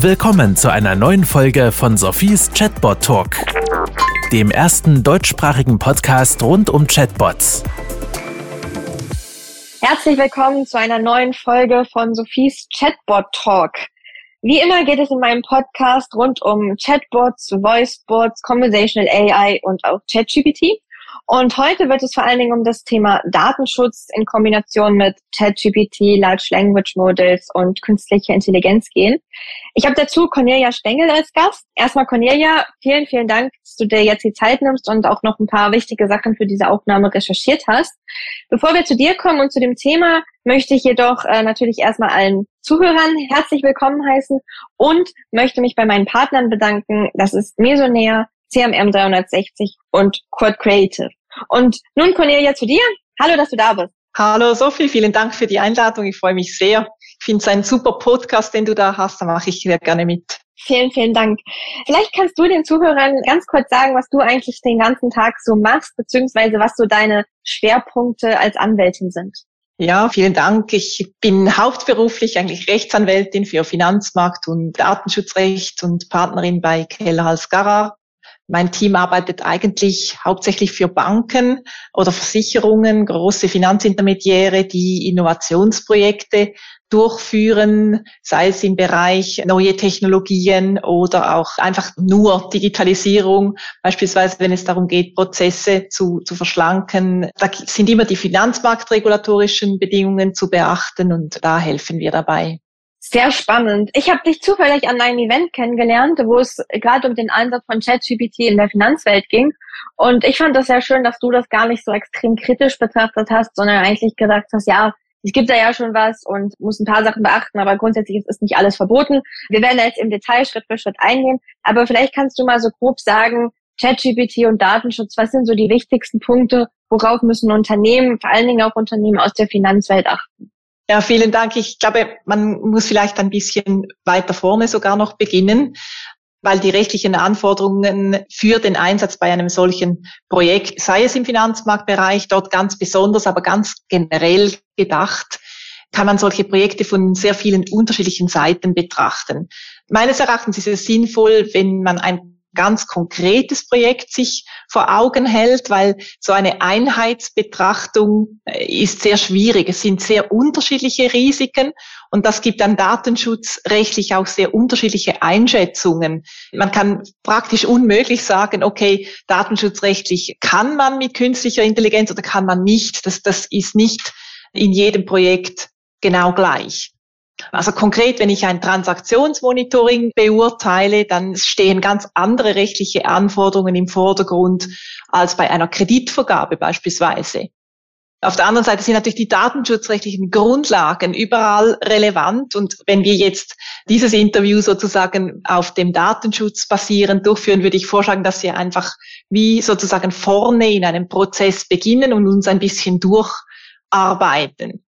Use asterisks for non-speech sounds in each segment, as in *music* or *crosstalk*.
Willkommen zu einer neuen Folge von Sophies Chatbot Talk, dem ersten deutschsprachigen Podcast rund um Chatbots. Herzlich willkommen zu einer neuen Folge von Sophies Chatbot Talk. Wie immer geht es in meinem Podcast rund um Chatbots, Voicebots, Conversational AI und auch ChatGPT. Und heute wird es vor allen Dingen um das Thema Datenschutz in Kombination mit ChatGPT, Large Language Models und künstlicher Intelligenz gehen. Ich habe dazu Cornelia Stengel als Gast. Erstmal Cornelia, vielen, vielen Dank, dass du dir jetzt die Zeit nimmst und auch noch ein paar wichtige Sachen für diese Aufnahme recherchiert hast. Bevor wir zu dir kommen und zu dem Thema, möchte ich jedoch äh, natürlich erstmal allen Zuhörern herzlich willkommen heißen und möchte mich bei meinen Partnern bedanken. Das ist Mesonair, CMM 360 und Quad Creative. Und nun Cornelia zu dir. Hallo, dass du da bist. Hallo Sophie, vielen Dank für die Einladung. Ich freue mich sehr. Ich finde es ein super Podcast, den du da hast. Da mache ich sehr gerne mit. Vielen, vielen Dank. Vielleicht kannst du den Zuhörern ganz kurz sagen, was du eigentlich den ganzen Tag so machst, beziehungsweise was so deine Schwerpunkte als Anwältin sind. Ja, vielen Dank. Ich bin hauptberuflich eigentlich Rechtsanwältin für Finanzmarkt und Datenschutzrecht und Partnerin bei Keller Hals Garar mein Team arbeitet eigentlich hauptsächlich für Banken oder Versicherungen, große Finanzintermediäre, die Innovationsprojekte durchführen, sei es im Bereich neue Technologien oder auch einfach nur Digitalisierung, beispielsweise wenn es darum geht, Prozesse zu, zu verschlanken. Da sind immer die finanzmarktregulatorischen Bedingungen zu beachten und da helfen wir dabei. Sehr spannend. Ich habe dich zufällig an einem Event kennengelernt, wo es gerade um den Einsatz von ChatGPT in der Finanzwelt ging. Und ich fand das sehr schön, dass du das gar nicht so extrem kritisch betrachtet hast, sondern eigentlich gesagt hast, ja, es gibt da ja schon was und muss ein paar Sachen beachten, aber grundsätzlich ist nicht alles verboten. Wir werden jetzt im Detail Schritt für Schritt eingehen, aber vielleicht kannst du mal so grob sagen, ChatGPT und Datenschutz, was sind so die wichtigsten Punkte, worauf müssen Unternehmen, vor allen Dingen auch Unternehmen aus der Finanzwelt achten? Ja, vielen Dank. Ich glaube, man muss vielleicht ein bisschen weiter vorne sogar noch beginnen, weil die rechtlichen Anforderungen für den Einsatz bei einem solchen Projekt, sei es im Finanzmarktbereich, dort ganz besonders, aber ganz generell gedacht, kann man solche Projekte von sehr vielen unterschiedlichen Seiten betrachten. Meines Erachtens ist es sinnvoll, wenn man ein ganz konkretes Projekt sich vor Augen hält, weil so eine Einheitsbetrachtung äh, ist sehr schwierig. Es sind sehr unterschiedliche Risiken und das gibt dann datenschutzrechtlich auch sehr unterschiedliche Einschätzungen. Man kann praktisch unmöglich sagen, okay, datenschutzrechtlich kann man mit künstlicher Intelligenz oder kann man nicht. Das, das ist nicht in jedem Projekt genau gleich. Also konkret, wenn ich ein Transaktionsmonitoring beurteile, dann stehen ganz andere rechtliche Anforderungen im Vordergrund als bei einer Kreditvergabe beispielsweise. Auf der anderen Seite sind natürlich die datenschutzrechtlichen Grundlagen überall relevant. Und wenn wir jetzt dieses Interview sozusagen auf dem Datenschutz basierend durchführen, würde ich vorschlagen, dass wir einfach wie sozusagen vorne in einem Prozess beginnen und uns ein bisschen durcharbeiten.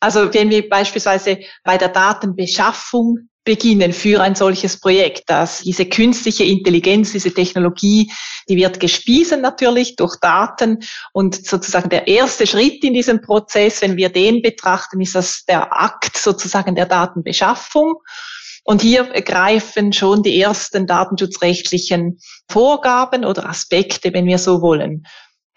Also wenn wir beispielsweise bei der Datenbeschaffung beginnen für ein solches Projekt, dass diese künstliche Intelligenz, diese Technologie, die wird gespiesen natürlich durch Daten und sozusagen der erste Schritt in diesem Prozess, wenn wir den betrachten, ist das der Akt sozusagen der Datenbeschaffung. Und hier greifen schon die ersten datenschutzrechtlichen Vorgaben oder Aspekte, wenn wir so wollen.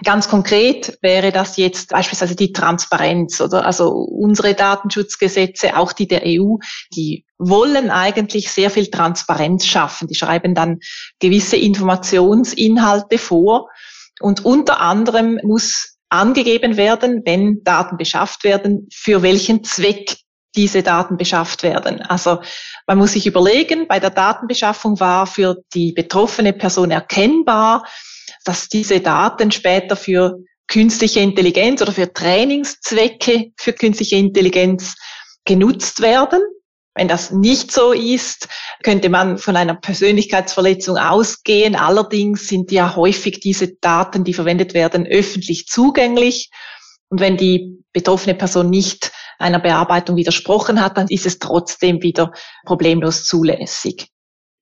Ganz konkret wäre das jetzt beispielsweise die Transparenz oder also unsere Datenschutzgesetze, auch die der EU, die wollen eigentlich sehr viel Transparenz schaffen. Die schreiben dann gewisse Informationsinhalte vor und unter anderem muss angegeben werden, wenn Daten beschafft werden, für welchen Zweck diese Daten beschafft werden. Also man muss sich überlegen, bei der Datenbeschaffung war für die betroffene Person erkennbar, dass diese Daten später für künstliche Intelligenz oder für Trainingszwecke für künstliche Intelligenz genutzt werden. Wenn das nicht so ist, könnte man von einer Persönlichkeitsverletzung ausgehen. Allerdings sind ja häufig diese Daten, die verwendet werden, öffentlich zugänglich. Und wenn die betroffene Person nicht einer Bearbeitung widersprochen hat, dann ist es trotzdem wieder problemlos zulässig.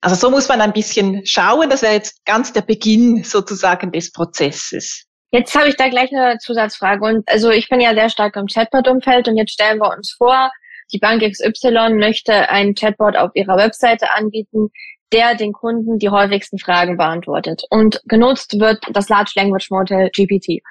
Also so muss man ein bisschen schauen. Das wäre jetzt ganz der Beginn sozusagen des Prozesses. Jetzt habe ich da gleich eine Zusatzfrage. Und also ich bin ja sehr stark im Chatbot-Umfeld und jetzt stellen wir uns vor, die Bank XY möchte einen Chatbot auf ihrer Webseite anbieten, der den Kunden die häufigsten Fragen beantwortet. Und genutzt wird das Large Language Model GPT.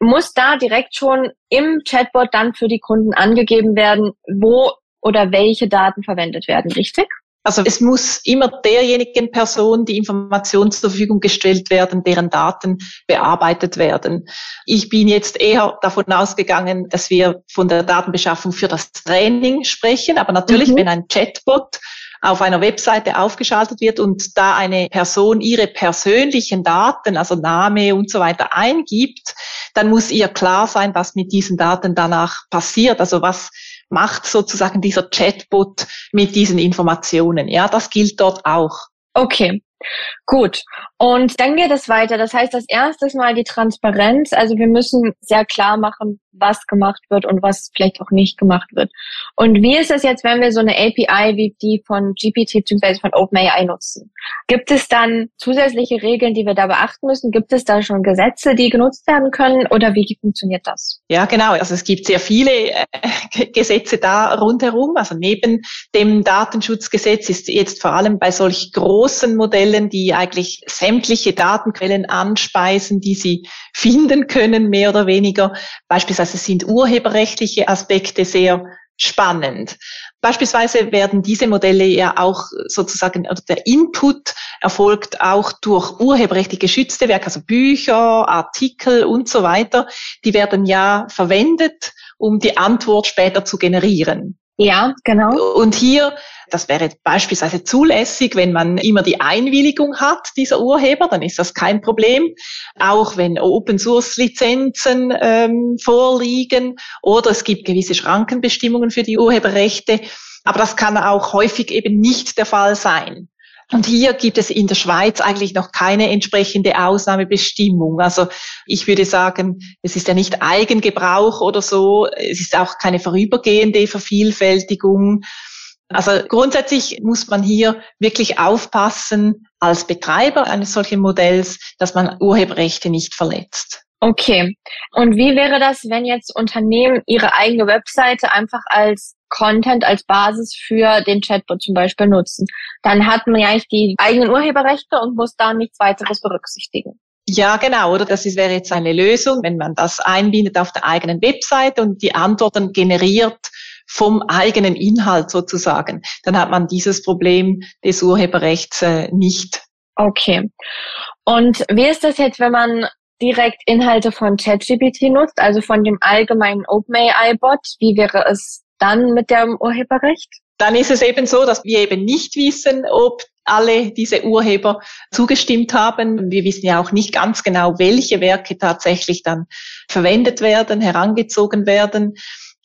Muss da direkt schon im Chatbot dann für die Kunden angegeben werden, wo oder welche Daten verwendet werden, richtig? Also es muss immer derjenigen Person die Informationen zur Verfügung gestellt werden, deren Daten bearbeitet werden. Ich bin jetzt eher davon ausgegangen, dass wir von der Datenbeschaffung für das Training sprechen. Aber natürlich, mhm. wenn ein Chatbot auf einer Webseite aufgeschaltet wird und da eine Person ihre persönlichen Daten, also Name und so weiter eingibt, dann muss ihr klar sein, was mit diesen Daten danach passiert. Also was macht sozusagen dieser Chatbot mit diesen Informationen. Ja, das gilt dort auch. Okay, gut. Und dann geht es weiter. Das heißt, das erste Mal die Transparenz. Also wir müssen sehr klar machen, was gemacht wird und was vielleicht auch nicht gemacht wird. Und wie ist es jetzt, wenn wir so eine API wie die von GPT bzw. von OpenAI nutzen? Gibt es dann zusätzliche Regeln, die wir da beachten müssen? Gibt es da schon Gesetze, die genutzt werden können oder wie funktioniert das? Ja, genau. Also es gibt sehr viele äh, Gesetze da rundherum. Also neben dem Datenschutzgesetz ist jetzt vor allem bei solch großen Modellen, die eigentlich sämtliche Datenquellen anspeisen, die sie finden können, mehr oder weniger, beispielsweise sind urheberrechtliche Aspekte sehr spannend. Beispielsweise werden diese Modelle ja auch sozusagen, oder der Input erfolgt auch durch urheberrechtlich geschützte Werke, also Bücher, Artikel und so weiter. Die werden ja verwendet, um die Antwort später zu generieren. Ja, genau. Und hier das wäre beispielsweise zulässig, wenn man immer die Einwilligung hat, dieser Urheber, dann ist das kein Problem. Auch wenn Open-Source-Lizenzen ähm, vorliegen oder es gibt gewisse Schrankenbestimmungen für die Urheberrechte. Aber das kann auch häufig eben nicht der Fall sein. Und hier gibt es in der Schweiz eigentlich noch keine entsprechende Ausnahmebestimmung. Also ich würde sagen, es ist ja nicht Eigengebrauch oder so. Es ist auch keine vorübergehende Vervielfältigung. Also grundsätzlich muss man hier wirklich aufpassen als Betreiber eines solchen Modells, dass man Urheberrechte nicht verletzt. Okay. Und wie wäre das, wenn jetzt Unternehmen ihre eigene Webseite einfach als Content, als Basis für den Chatbot zum Beispiel nutzen? Dann hat man ja eigentlich die eigenen Urheberrechte und muss da nichts weiteres berücksichtigen. Ja, genau, oder? Das ist, wäre jetzt eine Lösung, wenn man das einbindet auf der eigenen Webseite und die Antworten generiert vom eigenen Inhalt sozusagen, dann hat man dieses Problem des Urheberrechts äh, nicht. Okay. Und wie ist das jetzt, wenn man direkt Inhalte von ChatGPT nutzt, also von dem allgemeinen OpenAI-Bot? Wie wäre es dann mit dem Urheberrecht? Dann ist es eben so, dass wir eben nicht wissen, ob alle diese Urheber zugestimmt haben. Wir wissen ja auch nicht ganz genau, welche Werke tatsächlich dann verwendet werden, herangezogen werden.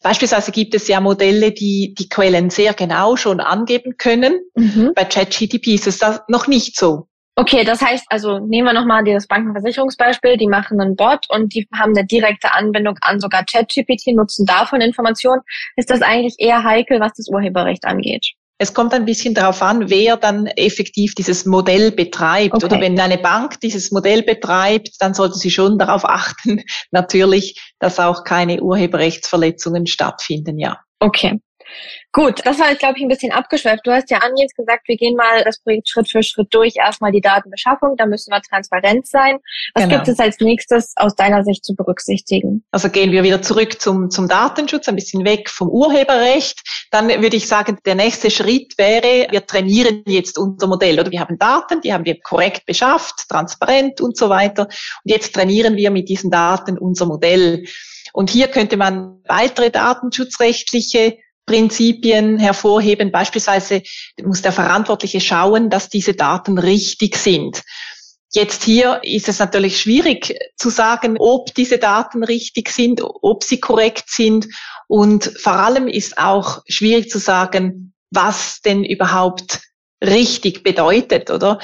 Beispielsweise gibt es ja Modelle, die die Quellen sehr genau schon angeben können. Mhm. Bei ChatGTP ist es das noch nicht so. Okay, das heißt, also nehmen wir nochmal dieses Bankenversicherungsbeispiel, die machen einen Bot und die haben eine direkte Anbindung an sogar ChatGPT, nutzen davon Informationen. Ist das eigentlich eher heikel, was das Urheberrecht angeht? Es kommt ein bisschen darauf an, wer dann effektiv dieses Modell betreibt. Okay. Oder wenn eine Bank dieses Modell betreibt, dann sollte sie schon darauf *laughs* achten, natürlich, dass auch keine Urheberrechtsverletzungen stattfinden, ja. Okay. Gut, das war jetzt, glaube ich, ein bisschen abgeschweift. Du hast ja an jetzt gesagt, wir gehen mal das Projekt Schritt für Schritt durch. Erstmal die Datenbeschaffung, da müssen wir transparent sein. Was genau. gibt es als nächstes aus deiner Sicht zu berücksichtigen? Also gehen wir wieder zurück zum, zum Datenschutz, ein bisschen weg vom Urheberrecht. Dann würde ich sagen, der nächste Schritt wäre, wir trainieren jetzt unser Modell. Oder wir haben Daten, die haben wir korrekt beschafft, transparent und so weiter. Und jetzt trainieren wir mit diesen Daten unser Modell. Und hier könnte man weitere datenschutzrechtliche Prinzipien hervorheben. Beispielsweise muss der Verantwortliche schauen, dass diese Daten richtig sind. Jetzt hier ist es natürlich schwierig zu sagen, ob diese Daten richtig sind, ob sie korrekt sind. Und vor allem ist auch schwierig zu sagen, was denn überhaupt richtig bedeutet, oder?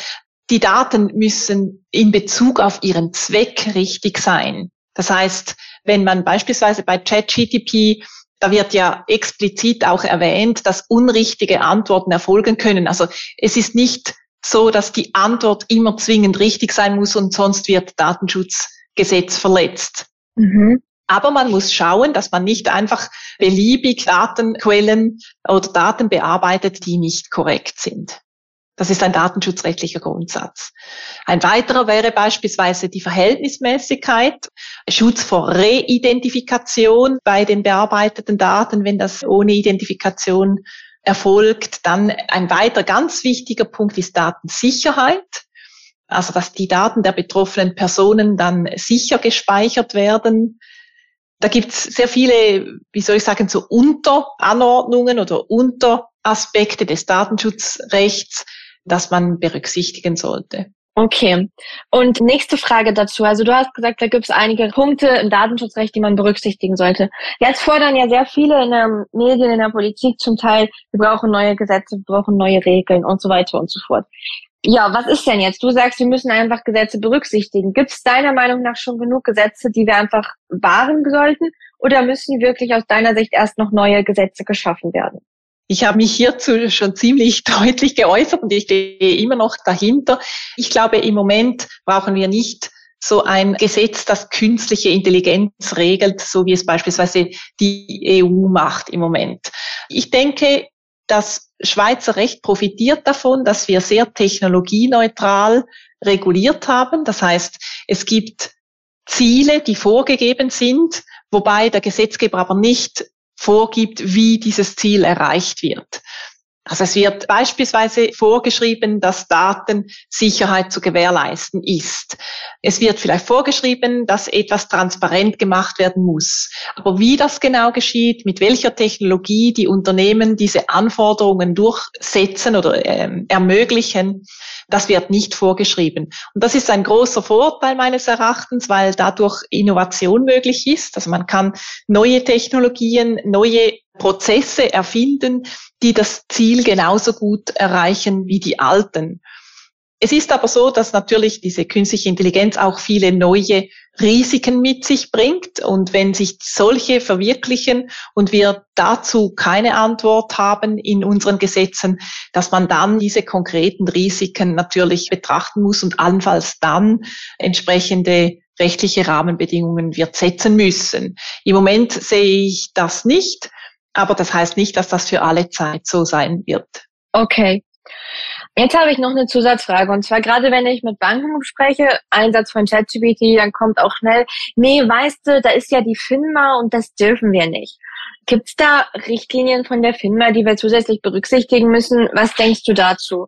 Die Daten müssen in Bezug auf ihren Zweck richtig sein. Das heißt, wenn man beispielsweise bei ChatGTP da wird ja explizit auch erwähnt, dass unrichtige Antworten erfolgen können. Also es ist nicht so, dass die Antwort immer zwingend richtig sein muss und sonst wird Datenschutzgesetz verletzt. Mhm. Aber man muss schauen, dass man nicht einfach beliebig Datenquellen oder Daten bearbeitet, die nicht korrekt sind. Das ist ein datenschutzrechtlicher Grundsatz. Ein weiterer wäre beispielsweise die Verhältnismäßigkeit, Schutz vor Reidentifikation bei den bearbeiteten Daten, wenn das ohne Identifikation erfolgt. Dann ein weiter ganz wichtiger Punkt ist Datensicherheit. Also, dass die Daten der betroffenen Personen dann sicher gespeichert werden. Da gibt es sehr viele, wie soll ich sagen, so Unteranordnungen oder Unteraspekte des Datenschutzrechts, das man berücksichtigen sollte. Okay. Und nächste Frage dazu. Also du hast gesagt, da gibt es einige Punkte im Datenschutzrecht, die man berücksichtigen sollte. Jetzt fordern ja sehr viele in den Medien, in der Politik zum Teil, wir brauchen neue Gesetze, wir brauchen neue Regeln und so weiter und so fort. Ja, was ist denn jetzt? Du sagst, wir müssen einfach Gesetze berücksichtigen. Gibt es deiner Meinung nach schon genug Gesetze, die wir einfach wahren sollten? Oder müssen wirklich aus deiner Sicht erst noch neue Gesetze geschaffen werden? Ich habe mich hierzu schon ziemlich *laughs* deutlich geäußert und ich stehe immer noch dahinter. Ich glaube, im Moment brauchen wir nicht so ein Gesetz, das künstliche Intelligenz regelt, so wie es beispielsweise die EU macht im Moment. Ich denke, das Schweizer Recht profitiert davon, dass wir sehr technologieneutral reguliert haben. Das heißt, es gibt Ziele, die vorgegeben sind, wobei der Gesetzgeber aber nicht vorgibt, wie dieses Ziel erreicht wird. Also es wird beispielsweise vorgeschrieben, dass Datensicherheit zu gewährleisten ist. Es wird vielleicht vorgeschrieben, dass etwas transparent gemacht werden muss. Aber wie das genau geschieht, mit welcher Technologie die Unternehmen diese Anforderungen durchsetzen oder äh, ermöglichen, das wird nicht vorgeschrieben. Und das ist ein großer Vorteil meines Erachtens, weil dadurch Innovation möglich ist. Also man kann neue Technologien, neue Prozesse erfinden, die das Ziel genauso gut erreichen wie die alten. Es ist aber so, dass natürlich diese künstliche Intelligenz auch viele neue Risiken mit sich bringt. Und wenn sich solche verwirklichen und wir dazu keine Antwort haben in unseren Gesetzen, dass man dann diese konkreten Risiken natürlich betrachten muss und allenfalls dann entsprechende rechtliche Rahmenbedingungen wird setzen müssen. Im Moment sehe ich das nicht. Aber das heißt nicht, dass das für alle Zeit so sein wird. Okay. Jetzt habe ich noch eine Zusatzfrage. Und zwar gerade wenn ich mit Banken spreche, Einsatz von ChatGPT, dann kommt auch schnell, nee, weißt du, da ist ja die FINMA und das dürfen wir nicht. Gibt es da Richtlinien von der FINMA, die wir zusätzlich berücksichtigen müssen? Was denkst du dazu?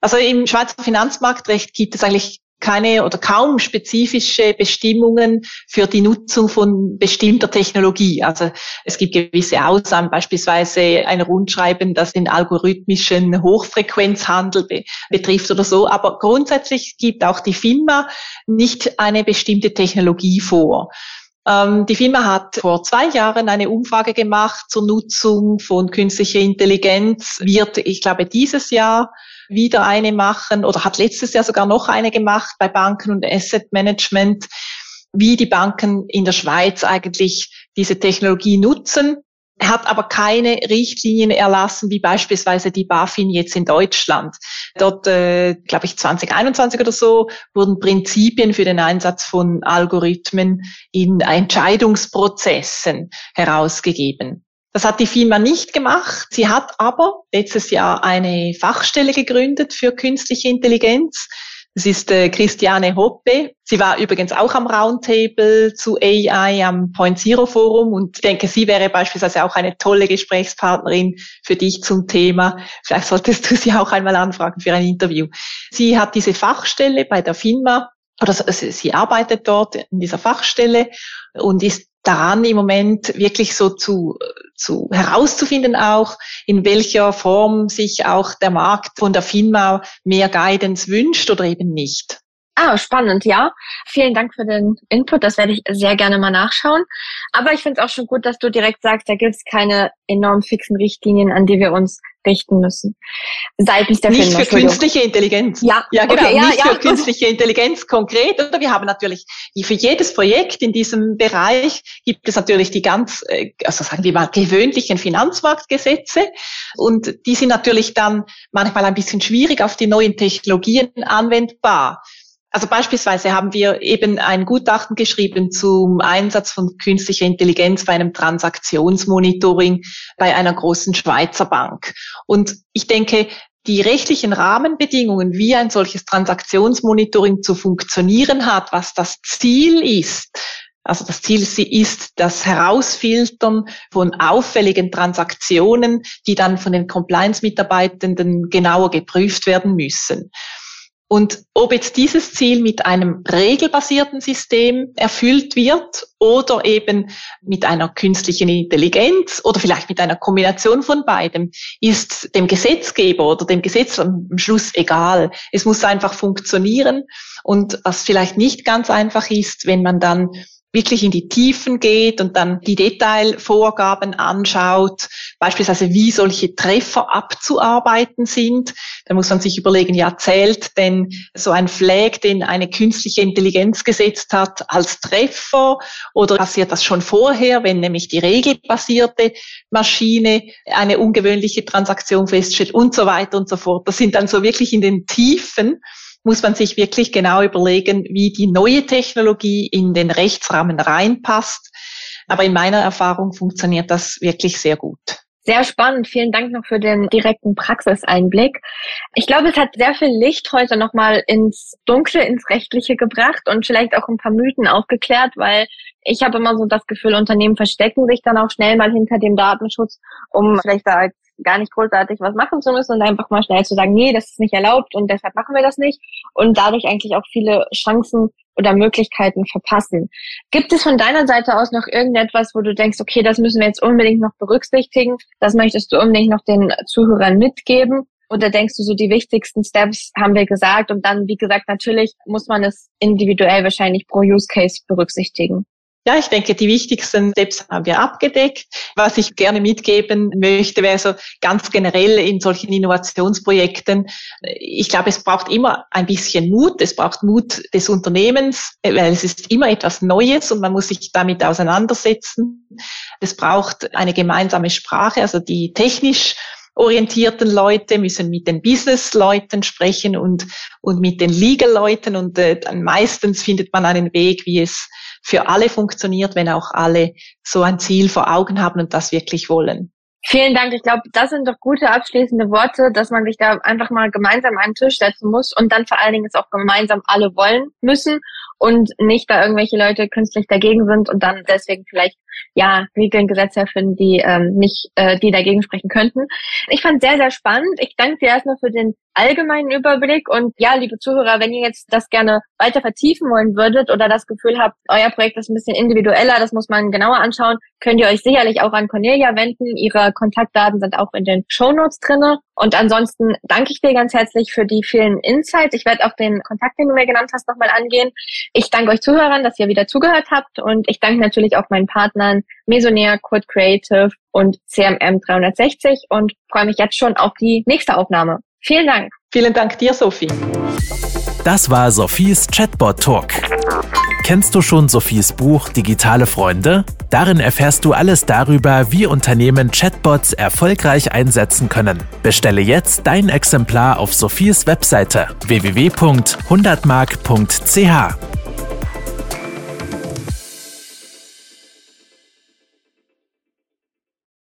Also im Schweizer Finanzmarktrecht gibt es eigentlich keine oder kaum spezifische Bestimmungen für die Nutzung von bestimmter Technologie. Also es gibt gewisse Ausnahmen, beispielsweise ein Rundschreiben, das den algorithmischen Hochfrequenzhandel be betrifft oder so. Aber grundsätzlich gibt auch die FINMA nicht eine bestimmte Technologie vor. Ähm, die Firma hat vor zwei Jahren eine Umfrage gemacht zur Nutzung von künstlicher Intelligenz, wird, ich glaube, dieses Jahr wieder eine machen oder hat letztes Jahr sogar noch eine gemacht bei Banken und Asset Management, wie die Banken in der Schweiz eigentlich diese Technologie nutzen. Er hat aber keine Richtlinien erlassen, wie beispielsweise die BaFin jetzt in Deutschland. Dort, äh, glaube ich, 2021 oder so, wurden Prinzipien für den Einsatz von Algorithmen in Entscheidungsprozessen herausgegeben. Das hat die Firma nicht gemacht. Sie hat aber letztes Jahr eine Fachstelle gegründet für künstliche Intelligenz. Das ist äh, Christiane Hoppe. Sie war übrigens auch am Roundtable zu AI am Point Zero Forum und ich denke, sie wäre beispielsweise auch eine tolle Gesprächspartnerin für dich zum Thema. Vielleicht solltest du sie auch einmal anfragen für ein Interview. Sie hat diese Fachstelle bei der FINMA oder sie arbeitet dort in dieser Fachstelle und ist daran im Moment wirklich so zu, zu herauszufinden auch, in welcher Form sich auch der Markt von der FINMA mehr Guidance wünscht oder eben nicht. Ah, spannend, ja. Vielen Dank für den Input. Das werde ich sehr gerne mal nachschauen. Aber ich finde es auch schon gut, dass du direkt sagst, da gibt es keine enorm fixen Richtlinien, an die wir uns richten müssen. Seitens der Nicht für künstliche Intelligenz. Ja, ja genau. Okay, ja, nicht ja. für künstliche Intelligenz konkret. Oder wir haben natürlich, für jedes Projekt in diesem Bereich gibt es natürlich die ganz, äh, also sagen wir mal, gewöhnlichen Finanzmarktgesetze. Und die sind natürlich dann manchmal ein bisschen schwierig auf die neuen Technologien anwendbar. Also beispielsweise haben wir eben ein Gutachten geschrieben zum Einsatz von künstlicher Intelligenz bei einem Transaktionsmonitoring bei einer großen Schweizer Bank. Und ich denke, die rechtlichen Rahmenbedingungen, wie ein solches Transaktionsmonitoring zu funktionieren hat, was das Ziel ist, also das Ziel ist das Herausfiltern von auffälligen Transaktionen, die dann von den Compliance-Mitarbeitenden genauer geprüft werden müssen. Und ob jetzt dieses Ziel mit einem regelbasierten System erfüllt wird oder eben mit einer künstlichen Intelligenz oder vielleicht mit einer Kombination von beidem, ist dem Gesetzgeber oder dem Gesetz am Schluss egal. Es muss einfach funktionieren. Und was vielleicht nicht ganz einfach ist, wenn man dann wirklich in die Tiefen geht und dann die Detailvorgaben anschaut, beispielsweise wie solche Treffer abzuarbeiten sind, dann muss man sich überlegen, ja, zählt denn so ein Flag, den eine künstliche Intelligenz gesetzt hat, als Treffer oder passiert das schon vorher, wenn nämlich die regelbasierte Maschine eine ungewöhnliche Transaktion feststellt und so weiter und so fort. Das sind dann so wirklich in den Tiefen muss man sich wirklich genau überlegen, wie die neue Technologie in den Rechtsrahmen reinpasst. Aber in meiner Erfahrung funktioniert das wirklich sehr gut. Sehr spannend. Vielen Dank noch für den direkten Praxiseinblick. Ich glaube, es hat sehr viel Licht heute nochmal ins Dunkle, ins Rechtliche gebracht und vielleicht auch ein paar Mythen aufgeklärt, weil ich habe immer so das Gefühl, Unternehmen verstecken sich dann auch schnell mal hinter dem Datenschutz, um vielleicht da als gar nicht großartig was machen zu müssen und einfach mal schnell zu sagen, nee, das ist nicht erlaubt und deshalb machen wir das nicht und dadurch eigentlich auch viele Chancen oder Möglichkeiten verpassen. Gibt es von deiner Seite aus noch irgendetwas, wo du denkst, okay, das müssen wir jetzt unbedingt noch berücksichtigen, das möchtest du unbedingt noch den Zuhörern mitgeben? Oder denkst du so, die wichtigsten Steps haben wir gesagt und dann, wie gesagt, natürlich muss man es individuell wahrscheinlich pro Use Case berücksichtigen? Ja, ich denke, die wichtigsten Steps haben wir abgedeckt. Was ich gerne mitgeben möchte, wäre so ganz generell in solchen Innovationsprojekten. Ich glaube, es braucht immer ein bisschen Mut. Es braucht Mut des Unternehmens, weil es ist immer etwas Neues und man muss sich damit auseinandersetzen. Es braucht eine gemeinsame Sprache, also die technisch orientierten Leute müssen mit den Business-Leuten sprechen und, und mit den Legal-Leuten und äh, dann meistens findet man einen Weg, wie es für alle funktioniert, wenn auch alle so ein Ziel vor Augen haben und das wirklich wollen. Vielen Dank. Ich glaube, das sind doch gute abschließende Worte, dass man sich da einfach mal gemeinsam an den Tisch setzen muss und dann vor allen Dingen es auch gemeinsam alle wollen müssen und nicht da irgendwelche Leute künstlich dagegen sind und dann deswegen vielleicht ja Regeln, Gesetze erfinden, die ähm, nicht, äh, die dagegen sprechen könnten. Ich fand sehr, sehr spannend. Ich danke dir erstmal für den allgemeinen Überblick und ja, liebe Zuhörer, wenn ihr jetzt das gerne weiter vertiefen wollen würdet oder das Gefühl habt, euer Projekt ist ein bisschen individueller, das muss man genauer anschauen, könnt ihr euch sicherlich auch an Cornelia wenden. Ihre Kontaktdaten sind auch in den Show Notes drinne. Und ansonsten danke ich dir ganz herzlich für die vielen Insights. Ich werde auch den Kontakt, den du mir genannt hast, nochmal angehen. Ich danke euch Zuhörern, dass ihr wieder zugehört habt und ich danke natürlich auch meinen Partnern Mesonair, Code Creative und CMM 360 und freue mich jetzt schon auf die nächste Aufnahme. Vielen Dank. Vielen Dank dir, Sophie. Das war Sophies Chatbot Talk. Kennst du schon Sophies Buch Digitale Freunde? Darin erfährst du alles darüber, wie Unternehmen Chatbots erfolgreich einsetzen können. Bestelle jetzt dein Exemplar auf Sophies Webseite www.100mark.ch.